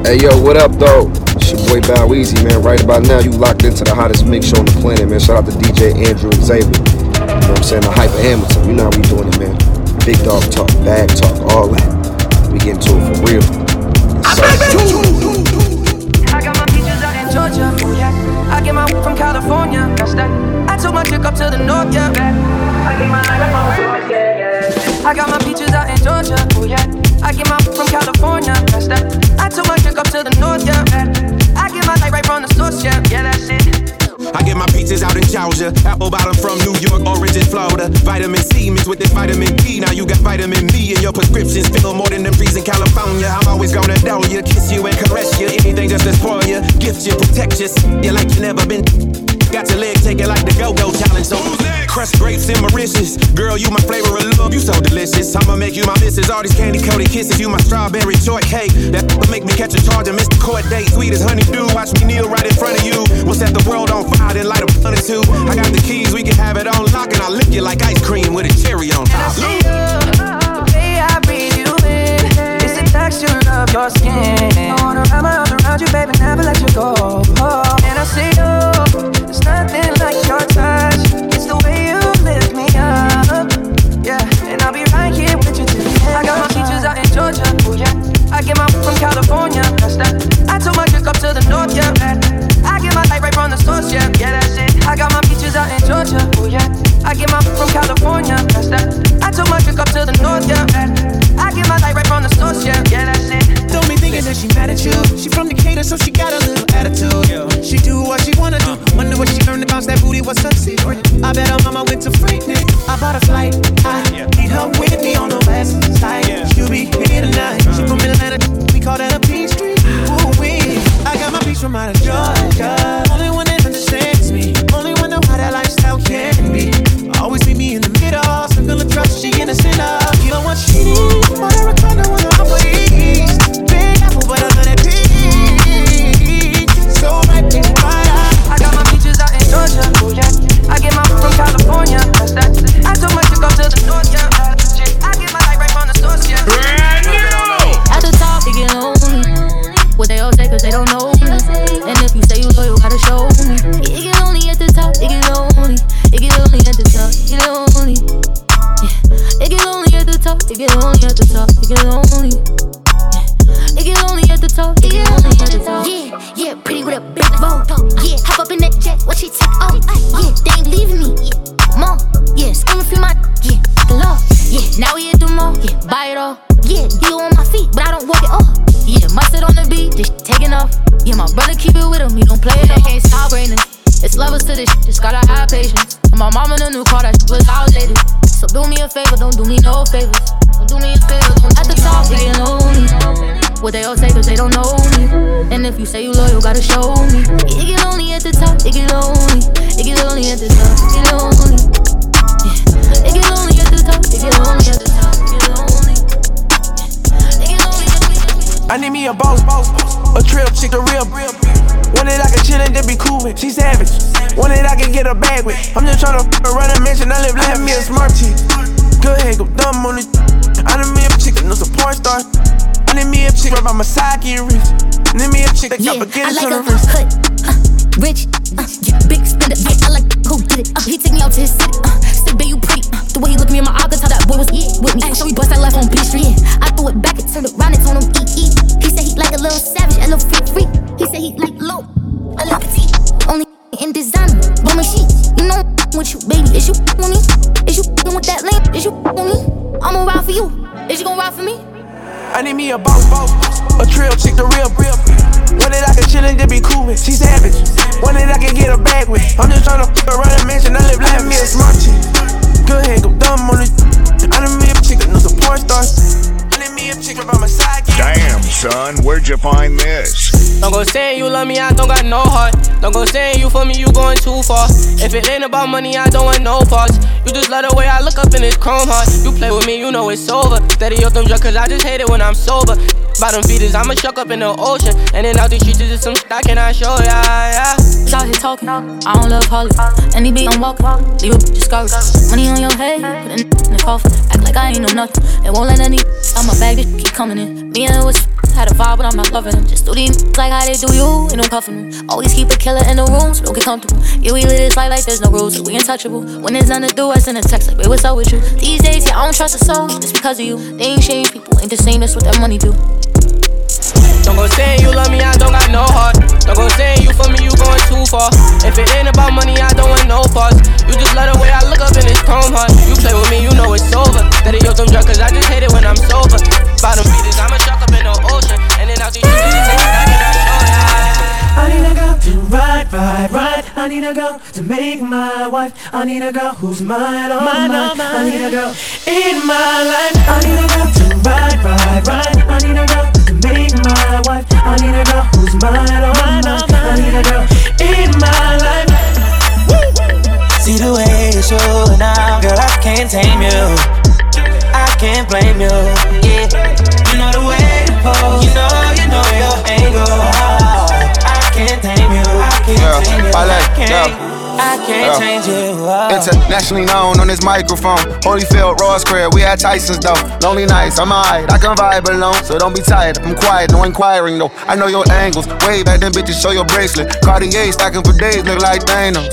Hey yo, what up though? It's your boy Bow Easy, man. Right about now, you locked into the hottest mix show on the planet, man. Shout out to DJ Andrew Xavier. You know what I'm saying? The Hyper Hamilton. You know how we doing it, man. Big dog talk, bag talk, all that. We get into it for real. So, I got my peaches out in Georgia, oh yeah. I get my from California, that's that. I took my chick up to the north, yeah. I get my I got my peaches out in Georgia, oh yeah. I get my from California, that's that. I took my chick up to the north, yeah. I get my light right from the source, yeah. Yeah, that's it. I get my peaches out in Georgia. Apple bottom from New York, origin Florida. Vitamin C mixed with this vitamin D. Now you got vitamin B in your prescriptions. Feel more than them trees in California. I'm always gonna know you, kiss you and caress you. Anything just to spoil you, gift you, protect you. You like you never been. Got your leg taken like the go-go challenge. So crushed grapes in Mauritius. Girl, you my flavor of love. You so delicious. I'ma make you my missus. All these candy-coated kisses. You my strawberry shortcake. That would make me catch a charge and miss the court date. Sweet as honeydew. Watch me kneel right in front of you. We'll set the world on fire then light a blunt or two. I got the keys. We can have it on lock and I'll lick you like ice cream with a cherry on top. The way I breathe you in texture of your skin. I wanna wrap my arms around you, baby, never let you go. Oh, and I say, oh, there's nothing like your touch. It's the way you lift me up. Yeah, and I'll be right here with you till the end. I got my peaches out in Georgia, oh yeah. I get my from California, that's that. I took my chick up to the north, yeah. I get my light right from the source, yeah. Yeah, that's it. I got my peaches out in Georgia, oh yeah. I get my from California, that's that. I took my chick up to the north, yeah. A boss, a trip, chick, a real. One that I can chill and just be cool with. She savage. One that I can get a bag with. I'm just tryna run a mansion. I live life, me a smart chick. Good head, go dumb on it. I need me a chick a porn star. I need me a chick right by my side, get rich. Need me a chick that got Yeah, I beginners like a the wrist. hood, uh, rich, uh, yeah, big spender. Yeah, I like who did it. Uh, he take me out to his city. Uh, say, babe, you pretty. Uh, the way he looked me in my eyes, how that boy was yeah, with me. Ay, so we bust that left on B Street. Yeah, I threw it back and turned around and told him eat. He said he like a little savage, a little freak, freak. He said he like low, a little petite. Only in designer, woman sheets. You know with you, baby. Is you with me? Is you with that lane? Is you with me? I'ma ride for you. Is you gonna ride for me? I need me a boss, boss, a trail chick, the real, real. One that I can chill and just be cool with. She savage. One that I can get a bag with. I'm just tryna f- her run a mansion. I live life, me a smart chick. Good head, go dumb on it. I need me a chick that knows a porn star. I need chick by my side. Damn, son, where'd you find this? Don't go saying you love me, I don't got no heart. Don't go saying you for me, you going too far. If it ain't about money, I don't want no parts. You just love the way I look up in this chrome heart. You play with me, you know it's over. Steady off them drugs, cause I just hate it when I'm sober. Bottom feeders, I'ma shuck up in the ocean. And then out these streets, is just some shit I cannot show ya, yeah. Just out here talking, I don't love Holly. Any beat I'm walking, leave a bitch discouraged. Money on your head, put a in the coffin. Act like I ain't know nothing. It won't let any out my bag, keep coming in. Me and was had a vibe, but I'm not loving them. Just do these like how they do you, ain't no cuffing them. Always keep a killer in the room, so don't get comfortable. Yeah, we live this life like there's no rules, we untouchable. When there's nothing to do, I send a text like, babe, what's up with you? These days, yeah, I don't trust a soul, it's because of you. They ain't changed, people ain't the same, that's what that money do. Don't go saying you love me, I don't got no heart. Don't go saying you for me, you going too far. If it ain't about money, I don't want no parts. You just love the way I look up in this chrome heart. You play with me, you know it's over. Daddy, yo, them drugs, cause I just hate it when I'm sober. Bottom beaters, I'm a shark up in the ocean. And then out these streets, take it back and I show I need a girl to ride, ride, ride. I need a girl to make my wife. I need a girl who's mine, all mine. Oh, mine. I need a girl in my life. I need a girl to ride, ride, ride. I need a girl make my wife. I need a girl who's mine, oh mine. Oh, I need a girl in my life. See the way you show now, girl, I can't tame you. I can't blame you. Yeah, you know the way to pose. You know, you know your angle. I can't tame you. I can't yeah, tame you. I can't. I can't change it. Whoa. Internationally known on this microphone. Holyfield, Ross Craig, we had Tyson's though. Lonely nights, I'm alright. I can vibe alone, so don't be tired. I'm quiet, no inquiring though. I know your angles. Way back then, bitches, show your bracelet. Cartier stacking for days, look like Thanos.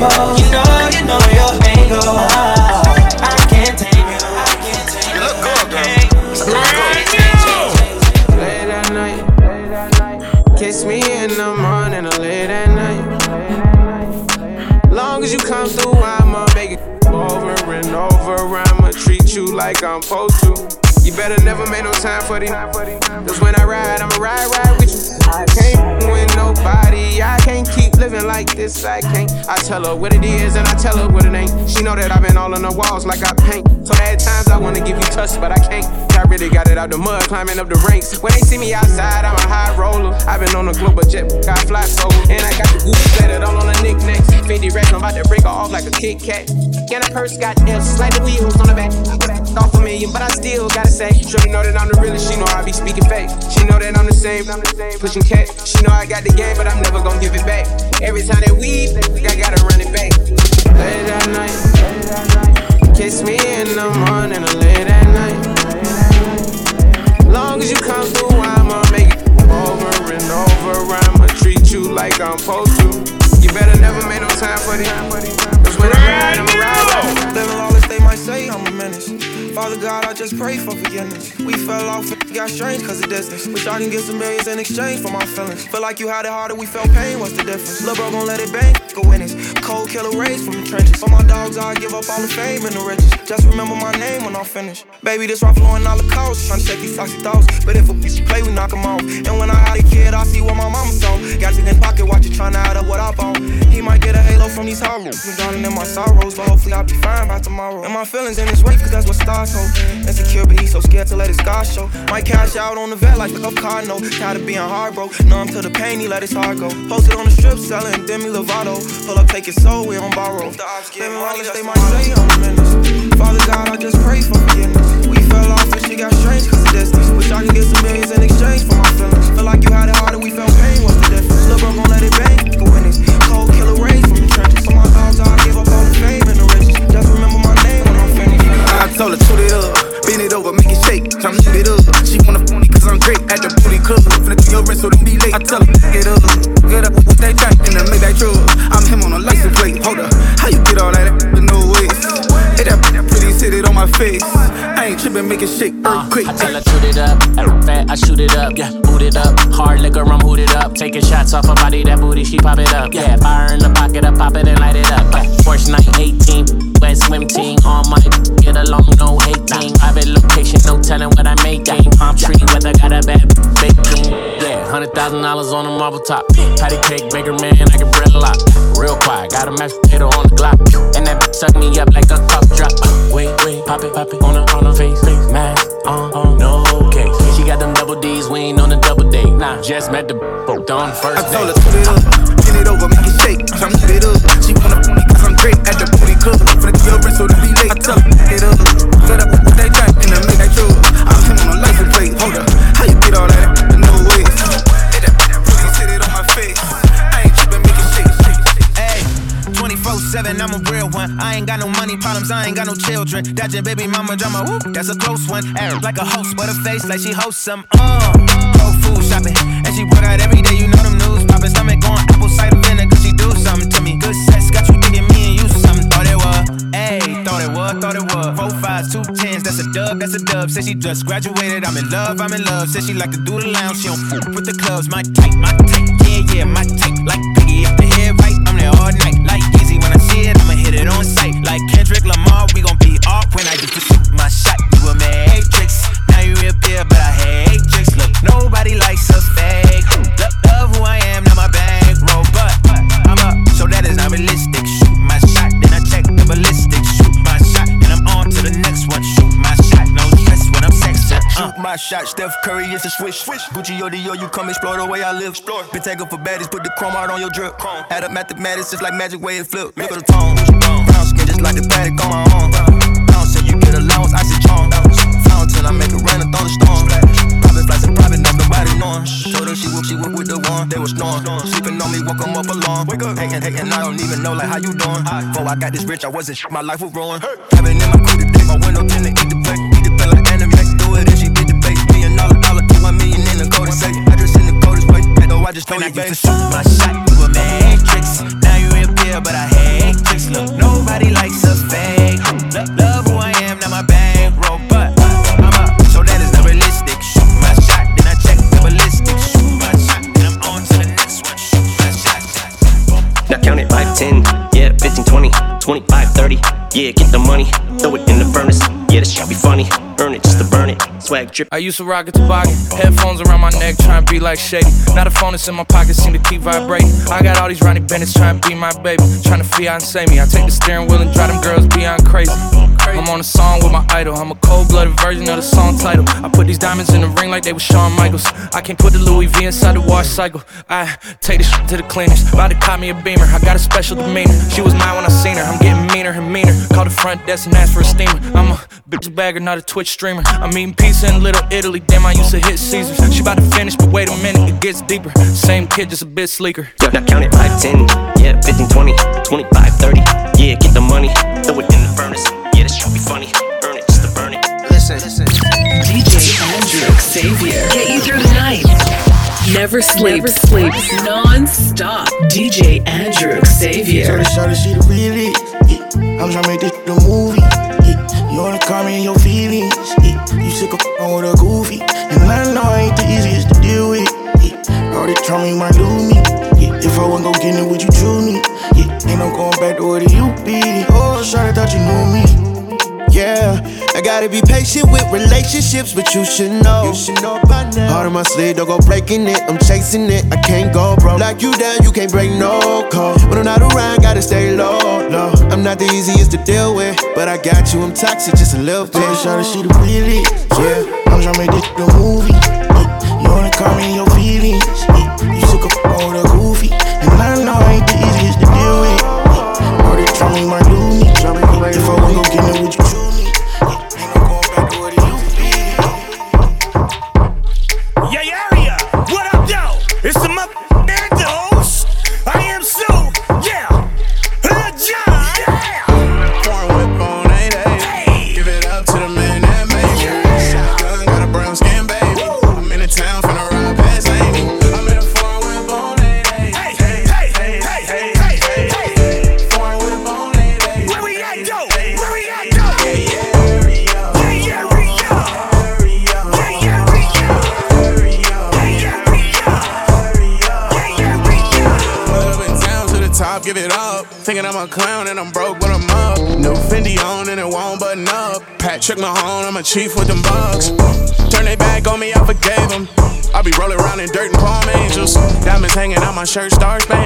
The way pose. You know, you know your angle. I can't tame you. I can't tame you. You look good, girl. Late at night, late at night. Kiss me in the morning or late at night long as you come through, I'ma make it over and over. I'ma treat you like I'm supposed to. Better never make no time for these. Cause when I ride, I'ma ride, ride with you. I can't win nobody. I can't keep living like this. I can't. I tell her what it is and I tell her what it ain't. She know that I've been all on the walls like I paint. So at times I wanna give you touch, but I can't. I really got it out the mud, climbing up the ranks. When they see me outside, I'm a high roller. I've been on a global jet, got fly solo. And I got the Gucci flatted all on the knickknacks. 50 racks, I'm about to break her off like a Kit Kat. And a purse got F's, like the wheels on the back. Off a million, but I still gotta say. Shorty know that I'm the realest, she know I be speaking fake. She know that I'm the same, I'm pushing cat. She know I got the game, but I'm never gonna give it back. Every time that we, I gotta run it back. Late at night, kiss me in the morning or late at night. Long as you come through, I'ma make it over and over. I'ma treat you like I'm supposed to. You better never make no time for the. Cause when I ride, I'ma ride. They might say I'm a menace. Father God, I just pray for forgiveness. We fell off, got strange cause of distance. Wish I can get some millions in exchange for my feelings. Feel like you had it harder, we felt pain, what's the difference? Lil' bro gon' let it bang, go win it. Cold killer rays from the trenches. For my dogs, I give up all the fame and the riches. Just remember my name when I'm finished. Baby, this rifle on all the coast. Tryna take these toxic thoughts. But if a bitch play, we knock 'em off. And when I had a kid, I see what my mama saw. Got you in pocket, watch you tryna add up what I bought. He might get a halo from these hollows. Been drowning in my sorrows, but hopefully I'll be fine by tomorrow. My feelings in this race, cause that's what stars hope. Insecure, but he's so scared to let his scars show. Might cash out on the vet like a car no. Tired of being heartbroken. Numb to the pain, he let his heart go. Posted on the strip, selling Demi Lovato. Pull up, take it so we don't borrow. Living honest, they might say I'm a menace. Father God, I just pray for forgiveness. We fell off and she got strange cause of distance. Wish I could get some millions in exchange for my feelings. Feel like you had it harder, we felt pain, what's the difference? Lil' bro gon' let it bang, go in this. Cold killer raised from the trenches. Told her, toot it up. Bend it over, make it shake. Come shoot it up. She wanna phony cause I'm great at the booty club. Finna do your wrist so don't be late. I tell her, get up. Get up with that track in the Maybach truck. I'm him on a license plate. Hold up. How you get all that with no waste? Hey, that, that pretty sit it on my face. I ain't tripping, make it shake, earthquake. Uh, I tell her, toot it up. Fat, I shoot it up. Yeah, boot it up. Hard liquor, I'm hooted up. Taking shots off her body, that booty, she pop it up. Yeah, fire in the pocket, I pop it and light it up. Yeah, Porsche 918, wet swim team. On my get along, no hating. Private location, no telling what I make. Game palm tree, weather got a bad baking. Yeah, hundred thousand dollars on a marble top. Patty cake, bigger man, I can bread a lot. Real quiet, got a mashed potato on the Glock. And that bitch suck me up like a cup drop. Uh, wait, wait, pop it, pop it on a on a face, face mask on, on, no case. She got them double D's, we ain't on a double date. Nah, just met the boat on first I told her, put it up, get it over, make it shake. Come get it up. She wanna me cause I'm great at the booty club. Finna your wrist so to be late. I tell her, get it up. Set up they drink in the midnight truck. I'm him on a license plate. Hold up, how you get all that? No way. Hit that, that pussy, sit it on my face. I ain't tripping, make it shake, shake, shake. Hey, 24-7, I'm a real one. I ain't got no money problems, I ain't got no children. Dodging baby mama drama, whoop, that's a close one. Act like a host, but her face like she hosts some. Uh, go food shopping, and she work out every day. You know them news popping, stomach going apple cider vinegar. She do something to me. Good sex thought it was. Four fives, two tens, that's a dub, that's a dub. Said she just graduated, I'm in love, I'm in love. Said she like to do the lounge, she don't fool with the clubs. My type, my type, yeah, yeah, my type. Like Biggie, if the head right, I'm there all night. Like Easy, when I see it, I'ma hit it on sight. Like Kendrick Lamar, we gon' be off when I used to shoot my shot. You a matrix, now you reappear, but I hate shot, Steph Curry is a swish. Gucci or Dior, you come explore the way I live. Explore. Been taking for baddies, put the chrome out on your drip. Chrome. Add up mathematics, just like magic way it flip. Look at the tone. Brown skin, just like the paddock on my. Bounce, say you get allowance, I say charm. Fountain, I make it rain and thunderstorm. Private flights and private, that's nobody knowing. Told her she would, she would with the one, they was snoring. Sleeping on me, woke 'em up alone. Wake up, hating, hating, I don't even know like how you doing. Before I got this rich, I wasn't sh- my life was ruined. Having in my crew today, my window tint to eat the plate, I just told When I you, used to shoot my shot, you a matrix. Now you reappear, but I hate tricks. Look, nobody likes a fake. Love, love who I am, not my bank bankroll, but I'm up, so that is not realistic. Shoot my shot, then I check the ballistics. Shoot my shot, then I'm on to the next one. Shoot my shot, shot, shot. Now count it 5, 10, yeah, 15, 20, 25, 30. Yeah, get the money, throw it in the furnace. Yeah, this shall be funny. Earn it just to burn it. Swag drip. I used to rock a toboggan, headphones around my neck, trying to be like Shady. Now the phone is in my pocket, seem to keep vibrating. I got all these Ronnie Bennett's trying to be my baby, trying to fiance me. I take the steering wheel and drive them girls beyond crazy. I'm on a song with my idol. I'm a cold-blooded version of the song title. I put these diamonds in the ring like they were Shawn Michaels. I can't put the Louis V inside the wash cycle. I take this shit to the cleaners. About to cop me a beamer. I got a special demeanor. She was mine when I seen her. I'm getting meaner and meaner. Call the front desk and ask for a steamer. I'm a bitch bagger, not a Twitch streamer. I'm eating pizza in Little Italy. Damn, I used to hit Caesars. She about to finish, but wait a minute, it gets deeper. Same kid, just a bit sleeker. Yeah, now count it 5, 10, yeah, 15, 20, 25, 30. Yeah, get the money, throw it in the furnace. Yeah, this shall be funny. Earn it just to burn it. Listen, listen. DJ Andrew Xavier. Get you through the night. Never sleeps. Never sleeps. Non-stop. DJ Andrew Xavier. Tell the shawty she the realest. Yeah. I'm tryna make this the movie. Yeah. You wanna call me in your feelings. You sick of f***ing with a goofy. And I know I ain't the easiest to deal with. Yeah. All this trauma might do me. Yeah. If I wasn't gon' get it, would you choose me? Yeah. Ain't no going back to where you be. Oh, shawty thought you knew me. Yeah, I gotta be patient with relationships, but you should know. You should know by now. Heart on my sleeve, don't go breaking it. I'm chasing it, I can't go broke. Like you down, you can't break no code. When I'm not around, gotta stay low. No, I'm not the easiest to deal with, but I got you. I'm toxic, just a little bit. Tell the shawty she the realest. Yeah, I'm tryna make this the movie. You wanna call me in your feelings. Chief with them bugs. Uh, turn they back on me, I forgave them. I be rolling around in dirt and palm angels. Diamonds hanging out my shirt, star spangled.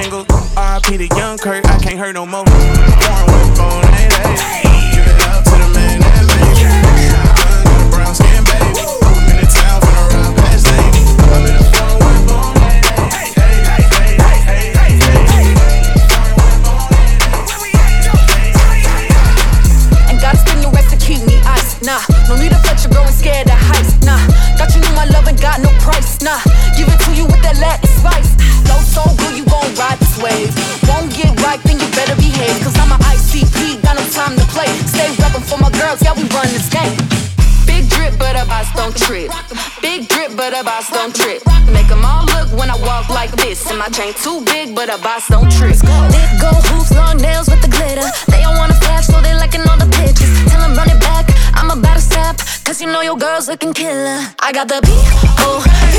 boss don't trip. Make them all look when I walk like this. And my chain too big, but a boss don't trip. Big gold hoops, long nails with the glitter. They don't wanna flash, so they liking all the pictures. Tell them run it back, I'm about to step. Cause you know your girl's looking killer. I got the B-O-B.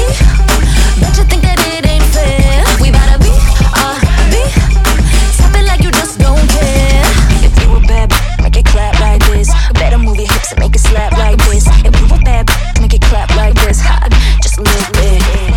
Bet you think that it ain't fair. We bout to B-R-B. Tap it like you just don't care. If you a bad make it clap like this. Better move your hips and make it slap like this. If you a bad make it clap like this mix me.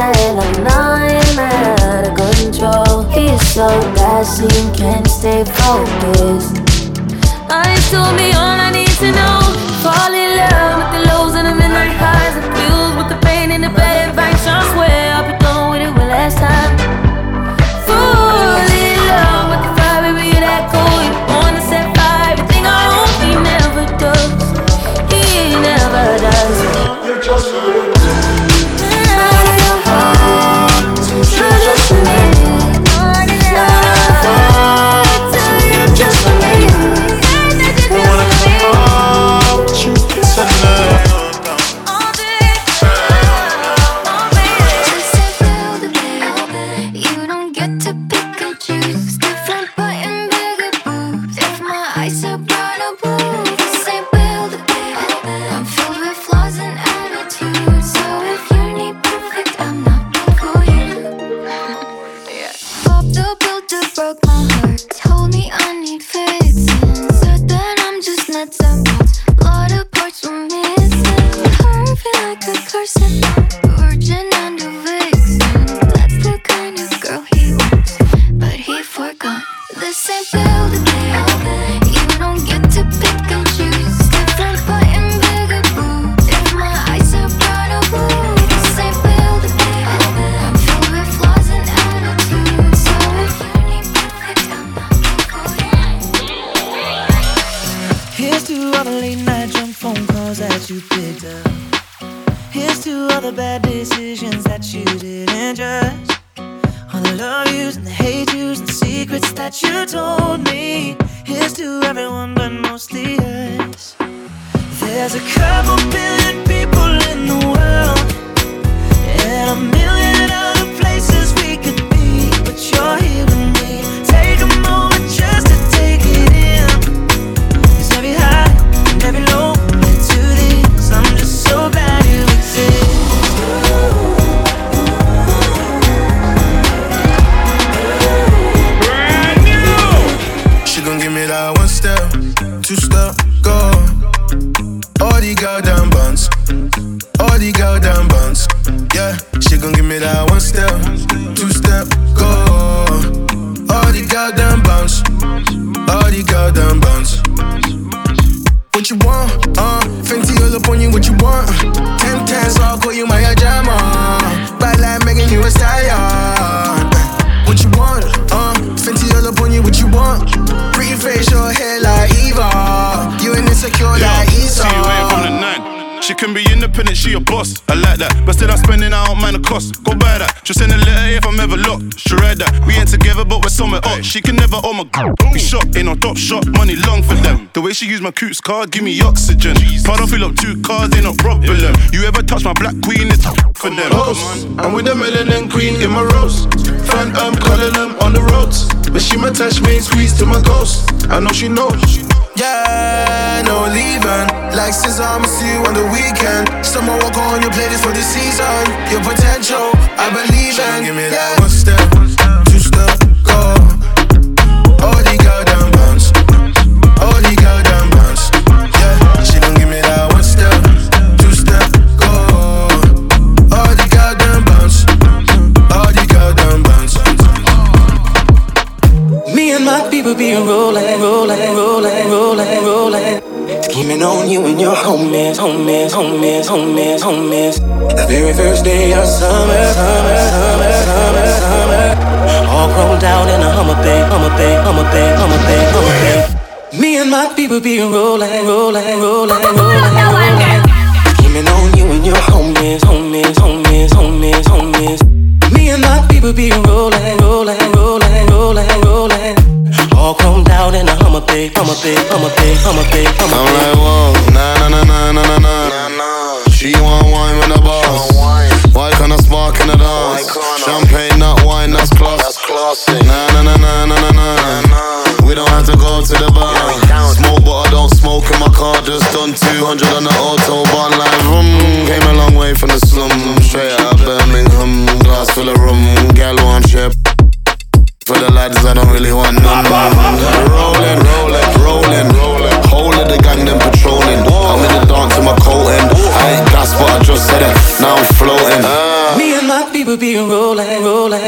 And like nightmare out of control. He's so dashing, can't stay focused. Eyes told me all I need to know. Fall in love with the lows and the midnight highs, the feels with the pain and the bad advice. I swear I'll be done with it one last time. Fall in love with the fire, baby, that cool. You wanna set fire, everything I own. He never does. He never does. Here's to all the bad decisions that you didn't judge. All the love yous and the hate yous and the secrets that you told me. Here's to everyone, but mostly us. There's a couple billion people in the world, and a million other places we could be. But you're here What you want? Uh, Fenty all up on you, what you want? Ten can be independent, she a boss. I like that. But still, I'm spending out man the cost. Go buy that. Just send a letter if I'm ever locked. She read that. We ain't together, but we're somewhere up. She can never own my group. Be shot, ain't no top shot. Money long for them. The way she use my coots card, give me oxygen. Pardon, fill up two cars, ain't no problem. You ever touch my black queen, it's for them. I'm with the melanin queen in my rose. Fan, I'm calling them on the roads. But she my touch me, squeeze to my ghost. I know she knows. Yeah, no leaving. Like since I'ma see you on the weekend. Someone walk on your playlist for the season. Your potential, I believe in. Give me that one step, people be rolling, rolling, rolling, rolling, rolling. Scheming on you and your homies, homies, homies, homies, homies. The very first day of summer, summer, summer, summer, summer. All chromed out in a Hummer Bay, Hummer Bay, Hummer Bay, Hummer Bay, Hummer Bay. Me and my people be rolling, rolling, rolling, rolling. Scheming on you and your homies, homies, homies, homies, homies. Me and my people be rolling, rolling, rolling, rolling, rolling. All chromed out in a Hummer Bay, Hummer Bay, Hummer Bay, Hummer Bay, Hummer I'm Bay. like, whoa, nah, nah, nah, nah, nah, nah, nah. She want wine with the boss. Why can't I spark in the dance? Champagne, not wine, that's class. That's classic. Nah, nah, nah, nah, nah, nah, nah. We don't have to go to the bar. Smoke, but I don't smoke in my car. Just done 200 on the autobahn, like vroom. Came a long way from the slum, straight out of Birmingham. Glass full of rum, gal for the lads, I don't really want none. Rolling, rolling, rolling, rolling. Whole of the gang, them patrolling. I'm in the dance in my coat and I ain't gas, but I just said it. Now I'm floating. Me and my people be rolling, rolling.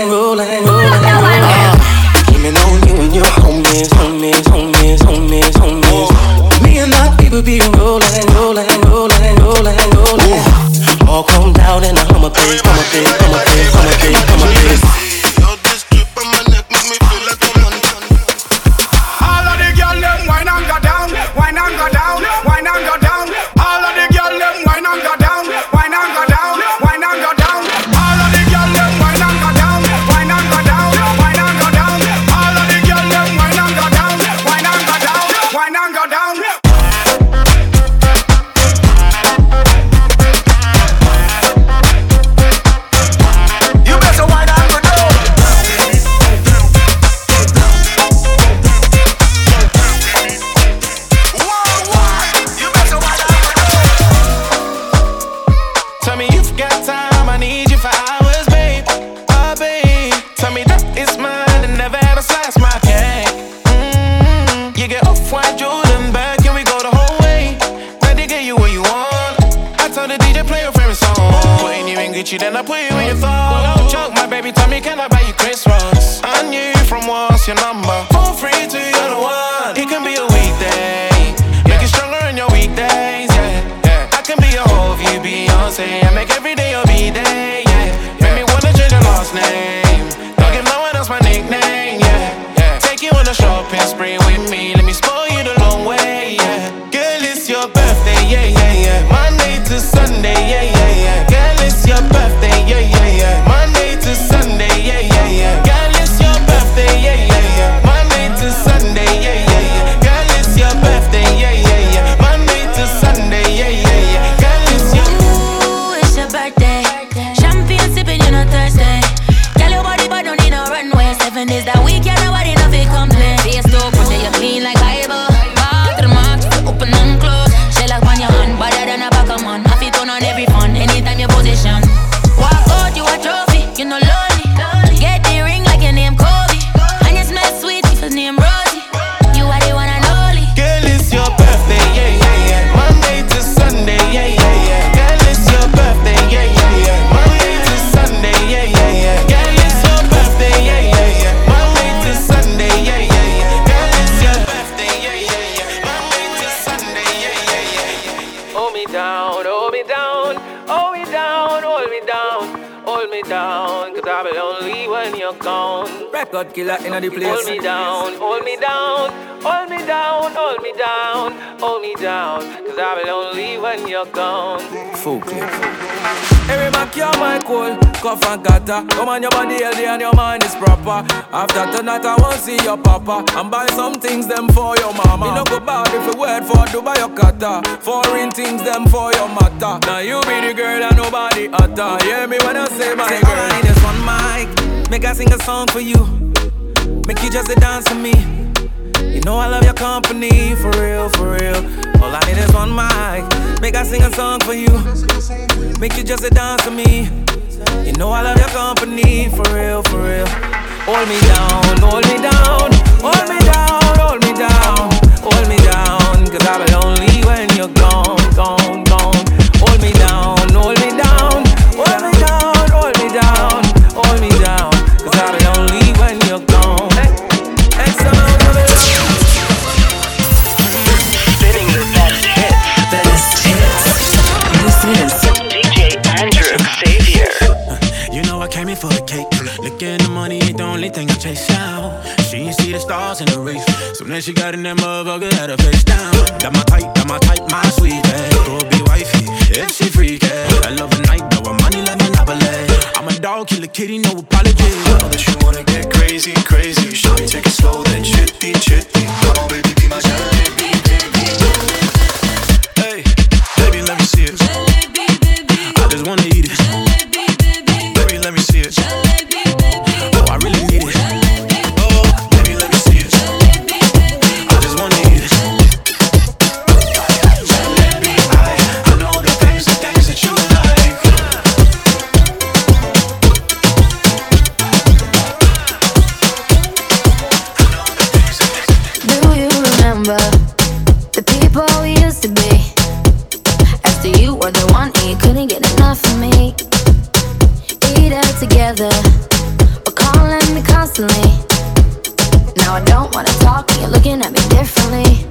Come on, your body healthy and your mind is proper. After tonight, I want see your papa and buy some things them for your mama. You know go bad if you word for Dubai your kata. Foreign things them for your matter. Now you be the girl and nobody utter. Hear me when I say my say, girl. I just one mic, make I sing a song for you. Make you just a dance for me. You know I love your company, for real, for real. All I need is one mic. Make I sing a song for you. Make you just a dance for me. You know I love your company, for real, for real. Hold me down, hold me down, hold me down, hold me down, hold me down. Cause I'll be lonely when you're gone, gone, gone. In the. So then she got in that motherfucker, had her face down. Got my type, got my type, my sweet babe. Go be wifey, if she freaky. I love a night, though, money like Monopoly. I'm a dog, kill a kitty, no apology. Know that you wanna get crazy, crazy. Show me take it slow, then chitty, chitty. Come on, baby, be my jalebi, together, but calling me constantly. Now I don't wanna talk, and you're looking at me differently.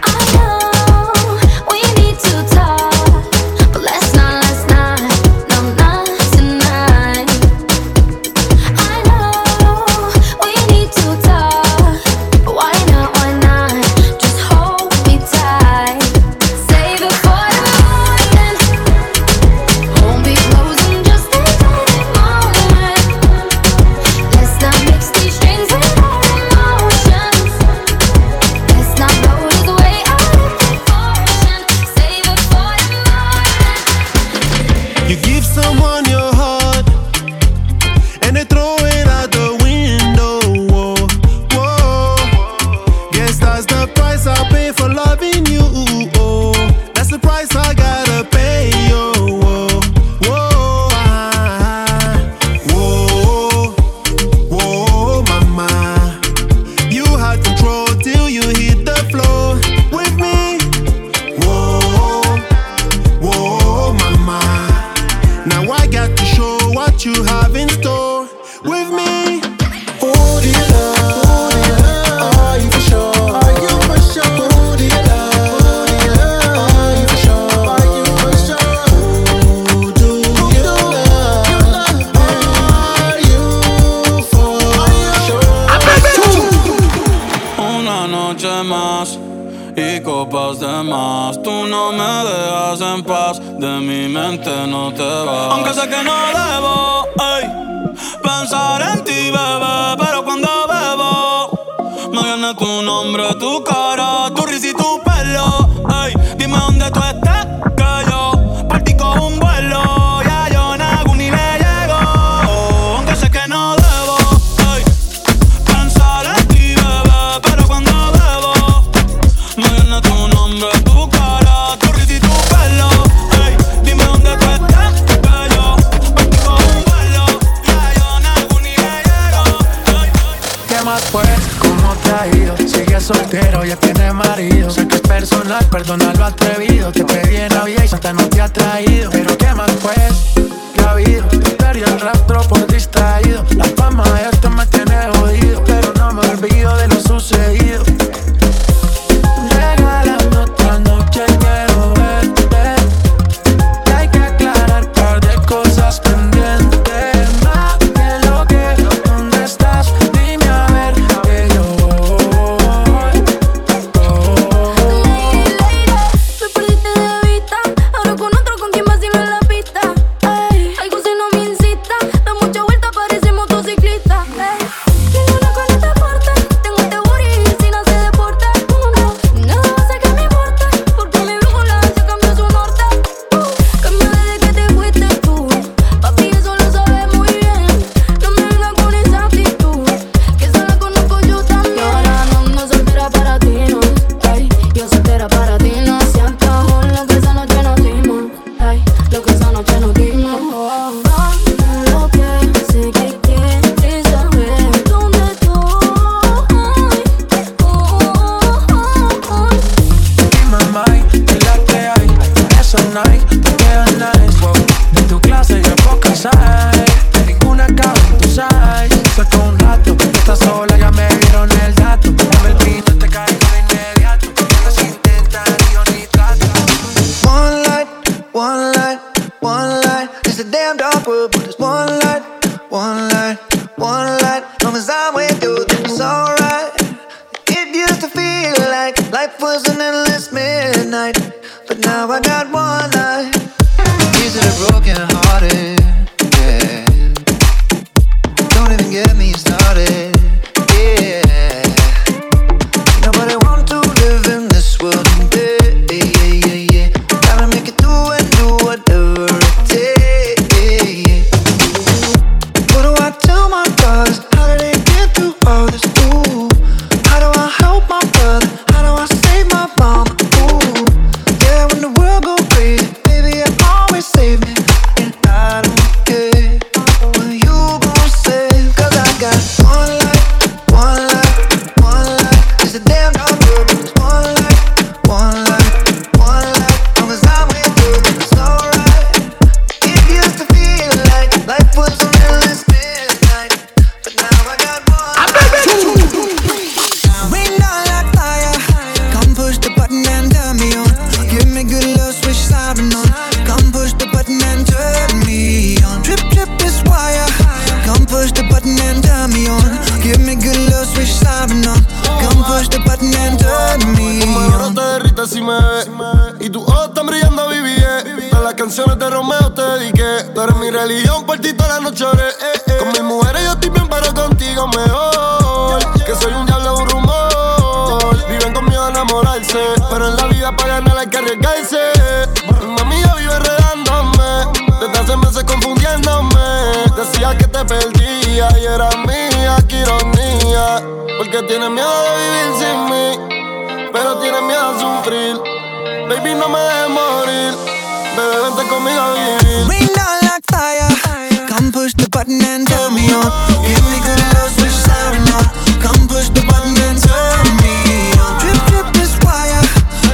I know. en paz, de mi mente no te vas. Aunque sé que no debo ey, pensar en ti, bebé, pero cuando bebo, me viene tu nombre, tu cara, tu risa y tu pelo. Ey, dime dónde tú estás. Sé que es personal, perdona lo atrevido. Te pedí en la vida y Santa no te ha traído. Pero qué más mi religión, por ti toda la noche oré, eh, eh. Con mis mujeres yo estoy bien, pero contigo mejor. Que soy un diablo, un rumor. Viven con miedo a enamorarse. Pero en la vida para ganar hay que arriesgarse. Mi amiga vive redándome. Desde hace meses confundiéndome. Decía que te perdía y era mía, qué ironía. Porque tienes miedo de vivir sin mí. Pero tienes miedo a sufrir. Baby, no me dejes morir. Bebé, vente conmigo a. button and turn me on. Give me good love, switch siren on. Come push the button and turn me on. Drip, drip this wire.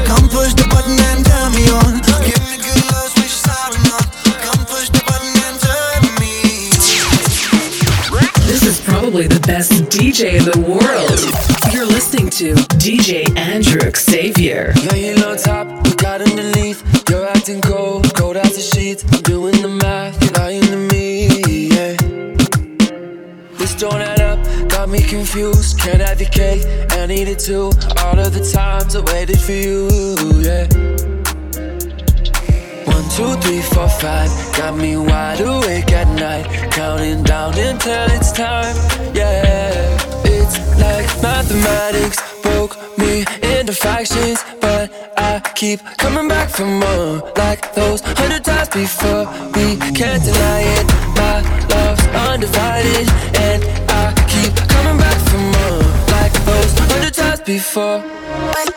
Come push the button and turn me on. Give me good love, switch siren on. Come push the button and turn me This is probably the best DJ in the world. You're listening to DJ Andrew Xavier. Yeah, you me confused. Can't have your cake, I need it too. All of the times I waited for you. Yeah. One, two, three, four, five. Got me wide awake at night, counting down until it's time. Yeah, it's like mathematics broke me into fractions, but I keep coming back for more. Like those hundred times before, we can't deny it. My love's undivided, times before.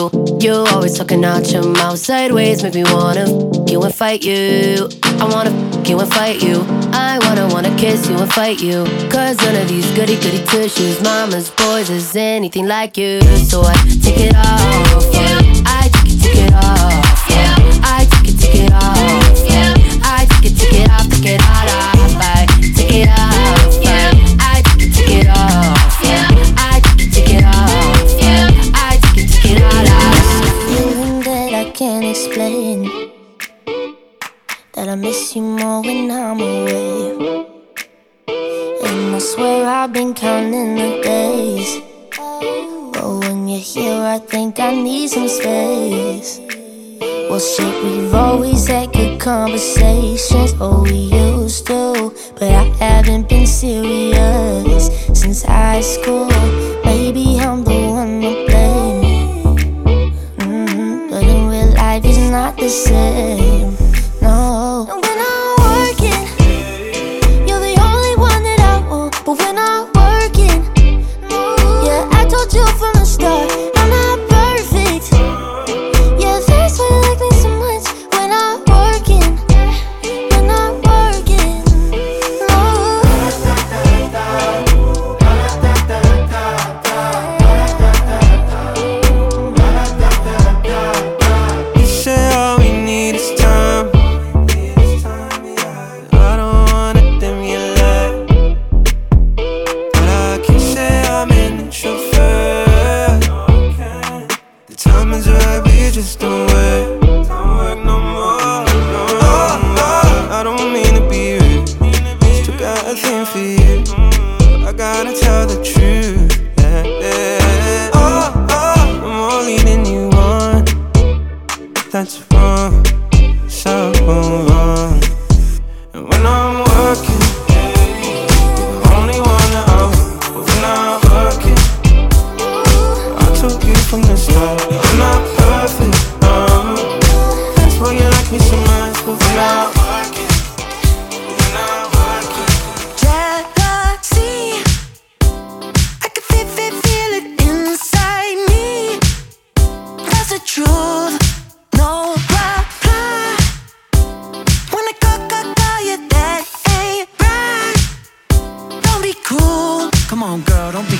You. You always talking out your mouth sideways, make me wanna you and fight you. I wanna you and fight you. I wanna wanna kiss you and fight you. Cause none of these goody goody tissues, mamas, boys is anything like you. So I take it off. Miss you more when I'm away. And I swear I've been counting the days. But when you're here, I think I need some space. Well, shit, we've always had good conversations. Oh, we used to. But I haven't been serious since high school. Maybe I'm the one to blame. Mhm, But in real life, it's not the same. Girl, don't be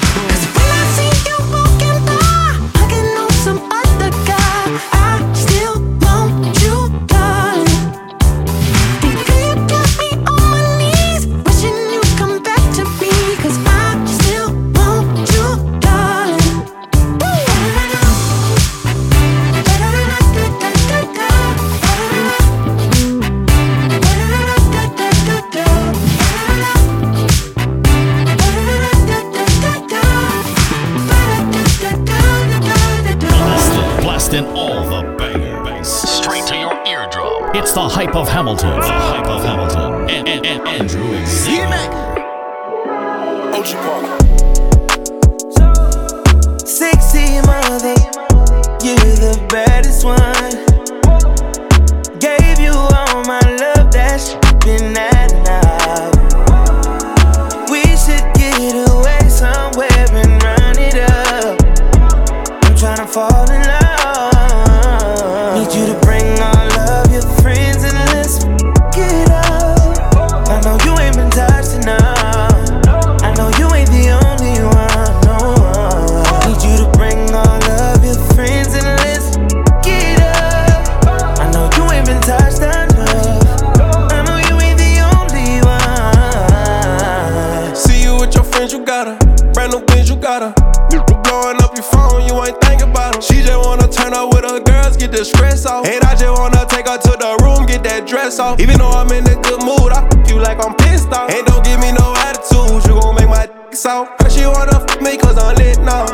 And don't give me no attitude, you gon' make my dick soft. Her she wanna f me cause I'm lit now.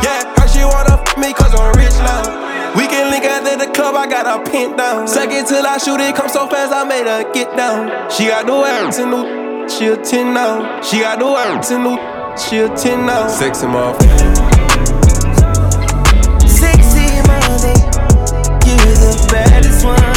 Yeah, her she wanna f me cause I'm rich now. We can link after the club, I got her pinned down. Second till I shoot it, come so fast, I made her get down. She got the ass and new, she a 10 now. She got the ass and new, she a 10 now. Sexy motherfucker. Sexy mother, you're the baddest one.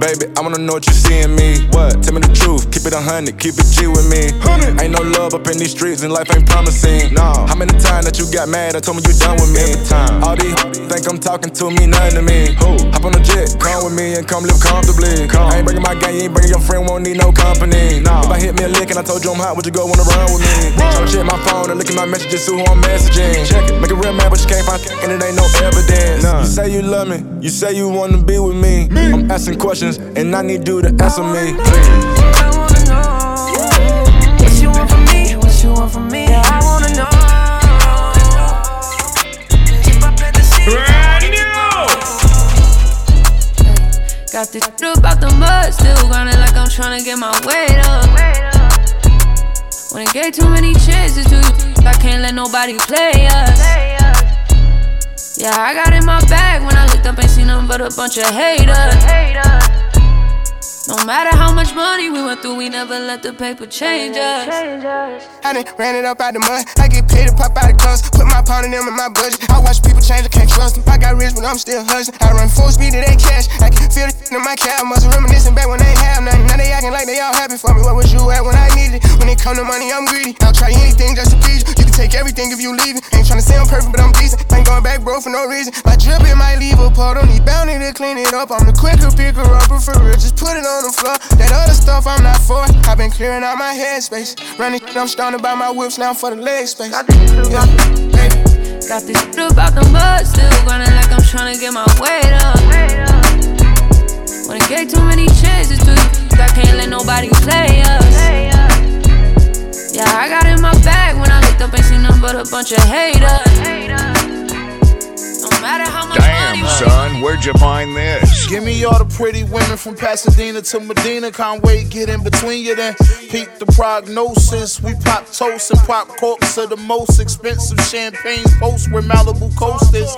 Baby, I wanna know what you see in me. What? Tell me the truth, keep it a hundred, keep it G with me. Ain't no love up in these streets and life ain't promising. No. How many times that you got mad and told me you done with me? Every time. All these think I'm talking to me, nothing to me. Who? Hop on the jet, come with me and come live comfortably. Come. I ain't bringing my gang, you ain't bringing your friend, won't need no company. No. If I hit me a lick and I told you I'm hot, would you go wanna run with me? Tryna check my phone and look at my messages, see who I'm messaging. Check it, make it real mad, but you can't find and it ain't no evidence. None. You say you love me, you say you wanna be with me. me. I'm asking questions and I need you to answer me. What You me? Yeah, I wanna know. Got this shit about the mud, still grinding like I'm tryna get my weight up. When it gave too many chances to you, I can't let nobody play us. Yeah, I got in my bag when I looked up, ain't seen nothing but a bunch of haters. Matter how much money we went through, we never let the paper change us. I done ran it up out the mud. I get paid to pop out the clubs. Put my pound in them in my budget. I watch people change, can't trust them. I got rich, but I'm still hustling. I run full speed to they cash. I can feel the in my cab. Must reminiscing back when they have nothing. Now they acting like they all happy for me. Where was you at when I needed it? When it come to money, I'm greedy. I'll try anything just to please you. You can take everything if you leave it. Ain't tryna I'm perfect, but I'm decent. Ain't going back, bro, for no reason. My drip, it might leave a part. Don't need bounty to clean it up. I'm the quicker picker upper for real. Just put it on the floor. That other stuff I'm not for. I've been clearing out my headspace. Running, I'm starting to buy my whips now for the leg space. Yeah, baby. Got this shit about the mud, still grinding like I'm tryna get my weight up. It gave too many chances to you, I can't let nobody play us. Yeah, I got in my bag when I looked up, ain't seen nothing but a bunch of haters. Damn, son, where'd you find this? Give me all the pretty women from Pasadena to Medina. Can't wait, get in between you then. Peak the prognosis. We pop toast and pop corks of the most expensive champagne post where Malibu coast is.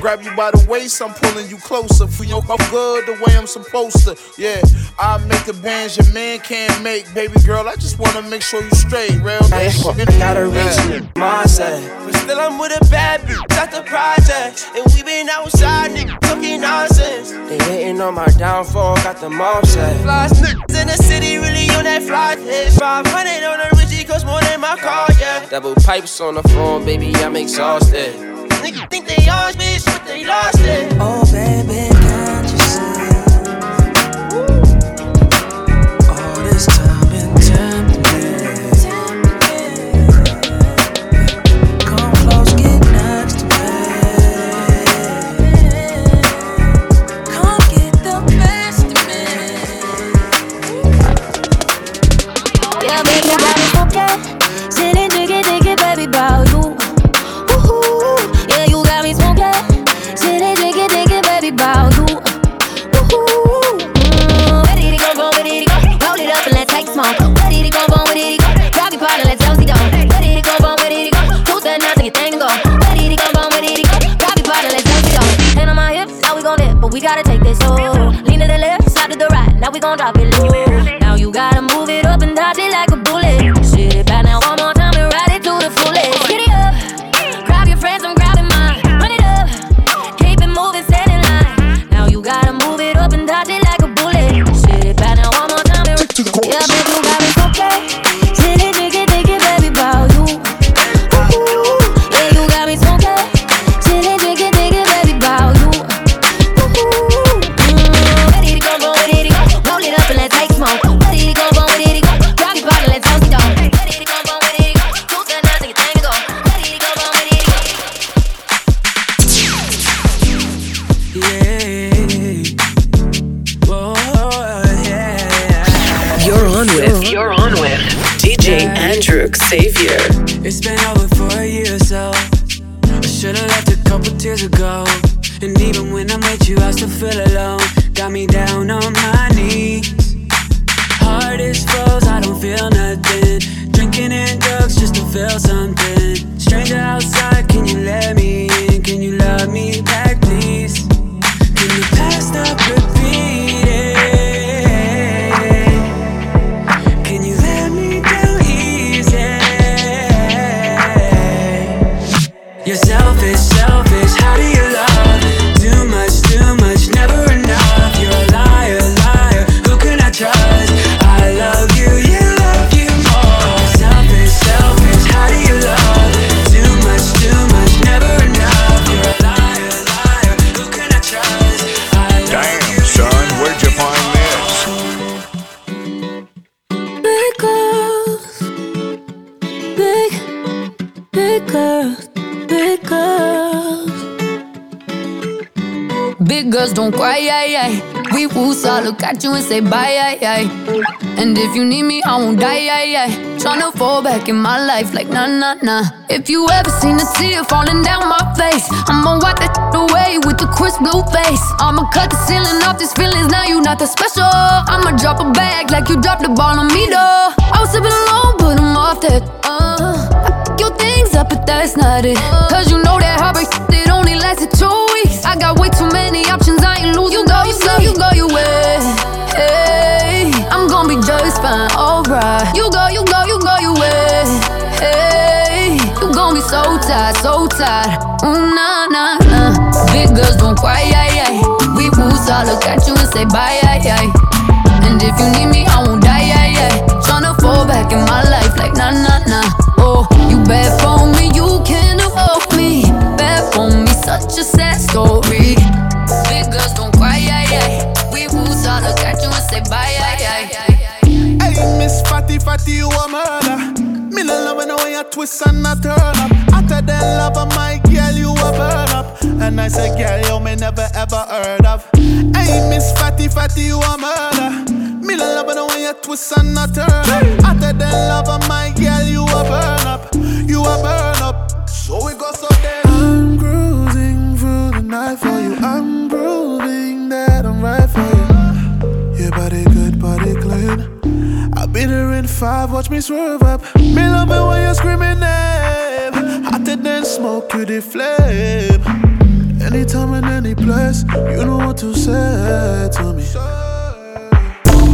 Grab you by the waist, I'm pulling you closer. For your up good the way I'm supposed to. Yeah, I make the bands your man can't make. Baby girl, I just wanna make sure you straight. Real Hey, got a rich nigga mindset. But still, I'm with a bad bitch at the project. And we been outside, nigga, talking nonsense. They hating on my downfall, got them offset. Flies niggas in the city, really on that fly test. 500 on a Richie, cost more than my car, yeah. Double pipes on the phone, baby, I'm exhausted. Niggas think they yours, bitch, but they lost couple tears ago. And even when I'm with you, I still feel alone. Got me down on my knees. Heart is froze, I don't feel nothing. Drinking and drugs just to feel something. Stranger outside, look at you and say bye, ay, ay. And if you need me, I won't die, ay, ay. Tryna fall back in my life like nah, nah, nah. If you ever seen a tear falling down my face, I'ma wipe that shit away with a crisp blue face. I'ma cut the ceiling off these feelings, now you not that special. I'ma drop a bag like you dropped the ball on me, though. I was sipping alone, but I'm off that. Uh, I your things up, but that's not it. Cause you know that heartbreak shit, it only lasted two weeks. I got way too many options, I ain't lose. You go, you go, you go your way. I'm be just fine, alright. You go, you go, you go your way. Hey, you gonna be so tired, so tired. Ooh, nah, nah, nah. Big girls don't cry, ay, ay. We moves, I look at you and say bye, ay, ay. And if you need me, I won't die, ay, ay. Tryna fall back in my life like nah, nah, nah. Oh, you bad for me, you can't avoid me. Bad for me, such a sad story. Fatty, you a murder. Me no love when way you twist and I turn up. After that love of my girl, you a burn up. And I say, girl, you me never ever heard of. Hey, Miss Fatty Fatty, you a murder. Me no love when way you twist and I turn up. After that love of my girl, you a burn up. You a burn up. So we go so then. I'm cruising through the night for you. I'm five, watch me swerve up. Me love it when you're screaming name. Hotter than smoke, you the flame. Anytime and any place, you know what to say to me.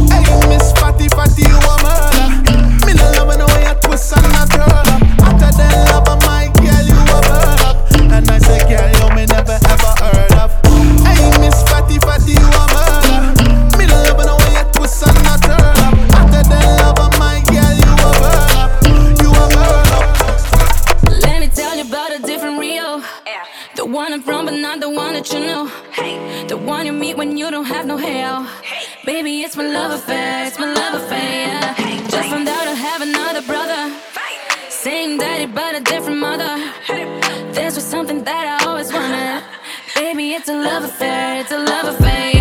Hey, Miss Fatty Fatty, you a murder. Me no love it way you twist and I turn up. Hotter than love of my that you know. The one you meet when you don't have no hair. Baby, it's my love affair, it's my love affair. Yeah. Just found out I have another brother. Same daddy, but a different mother. This was something that I always wanted. Baby, it's a love affair, it's a love affair.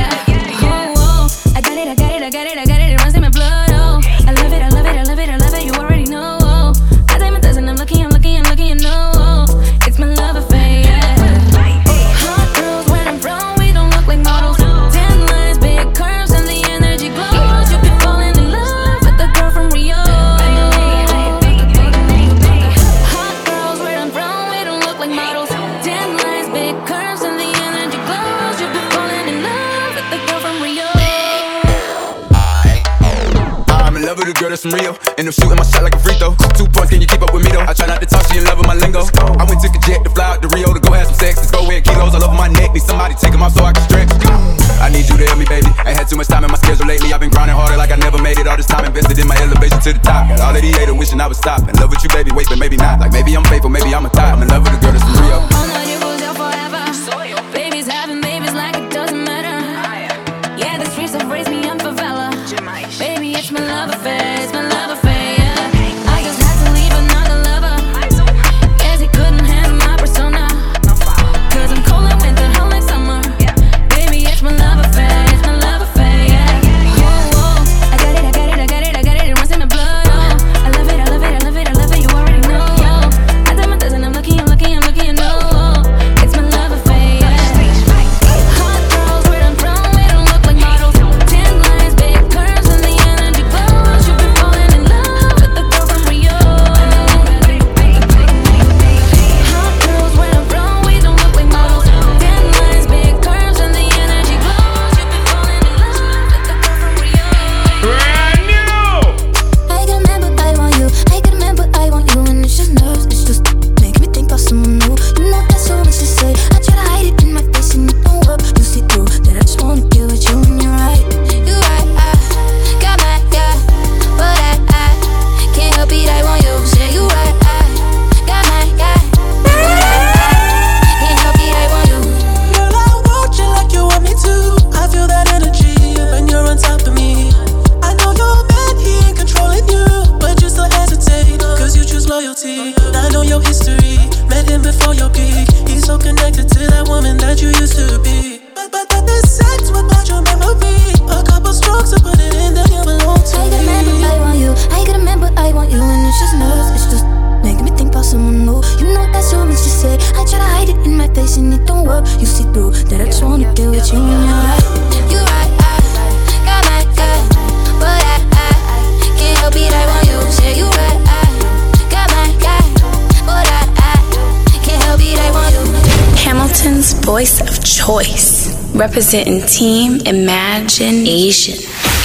Representing Team Imagination,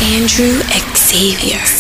Andrew. Xavier.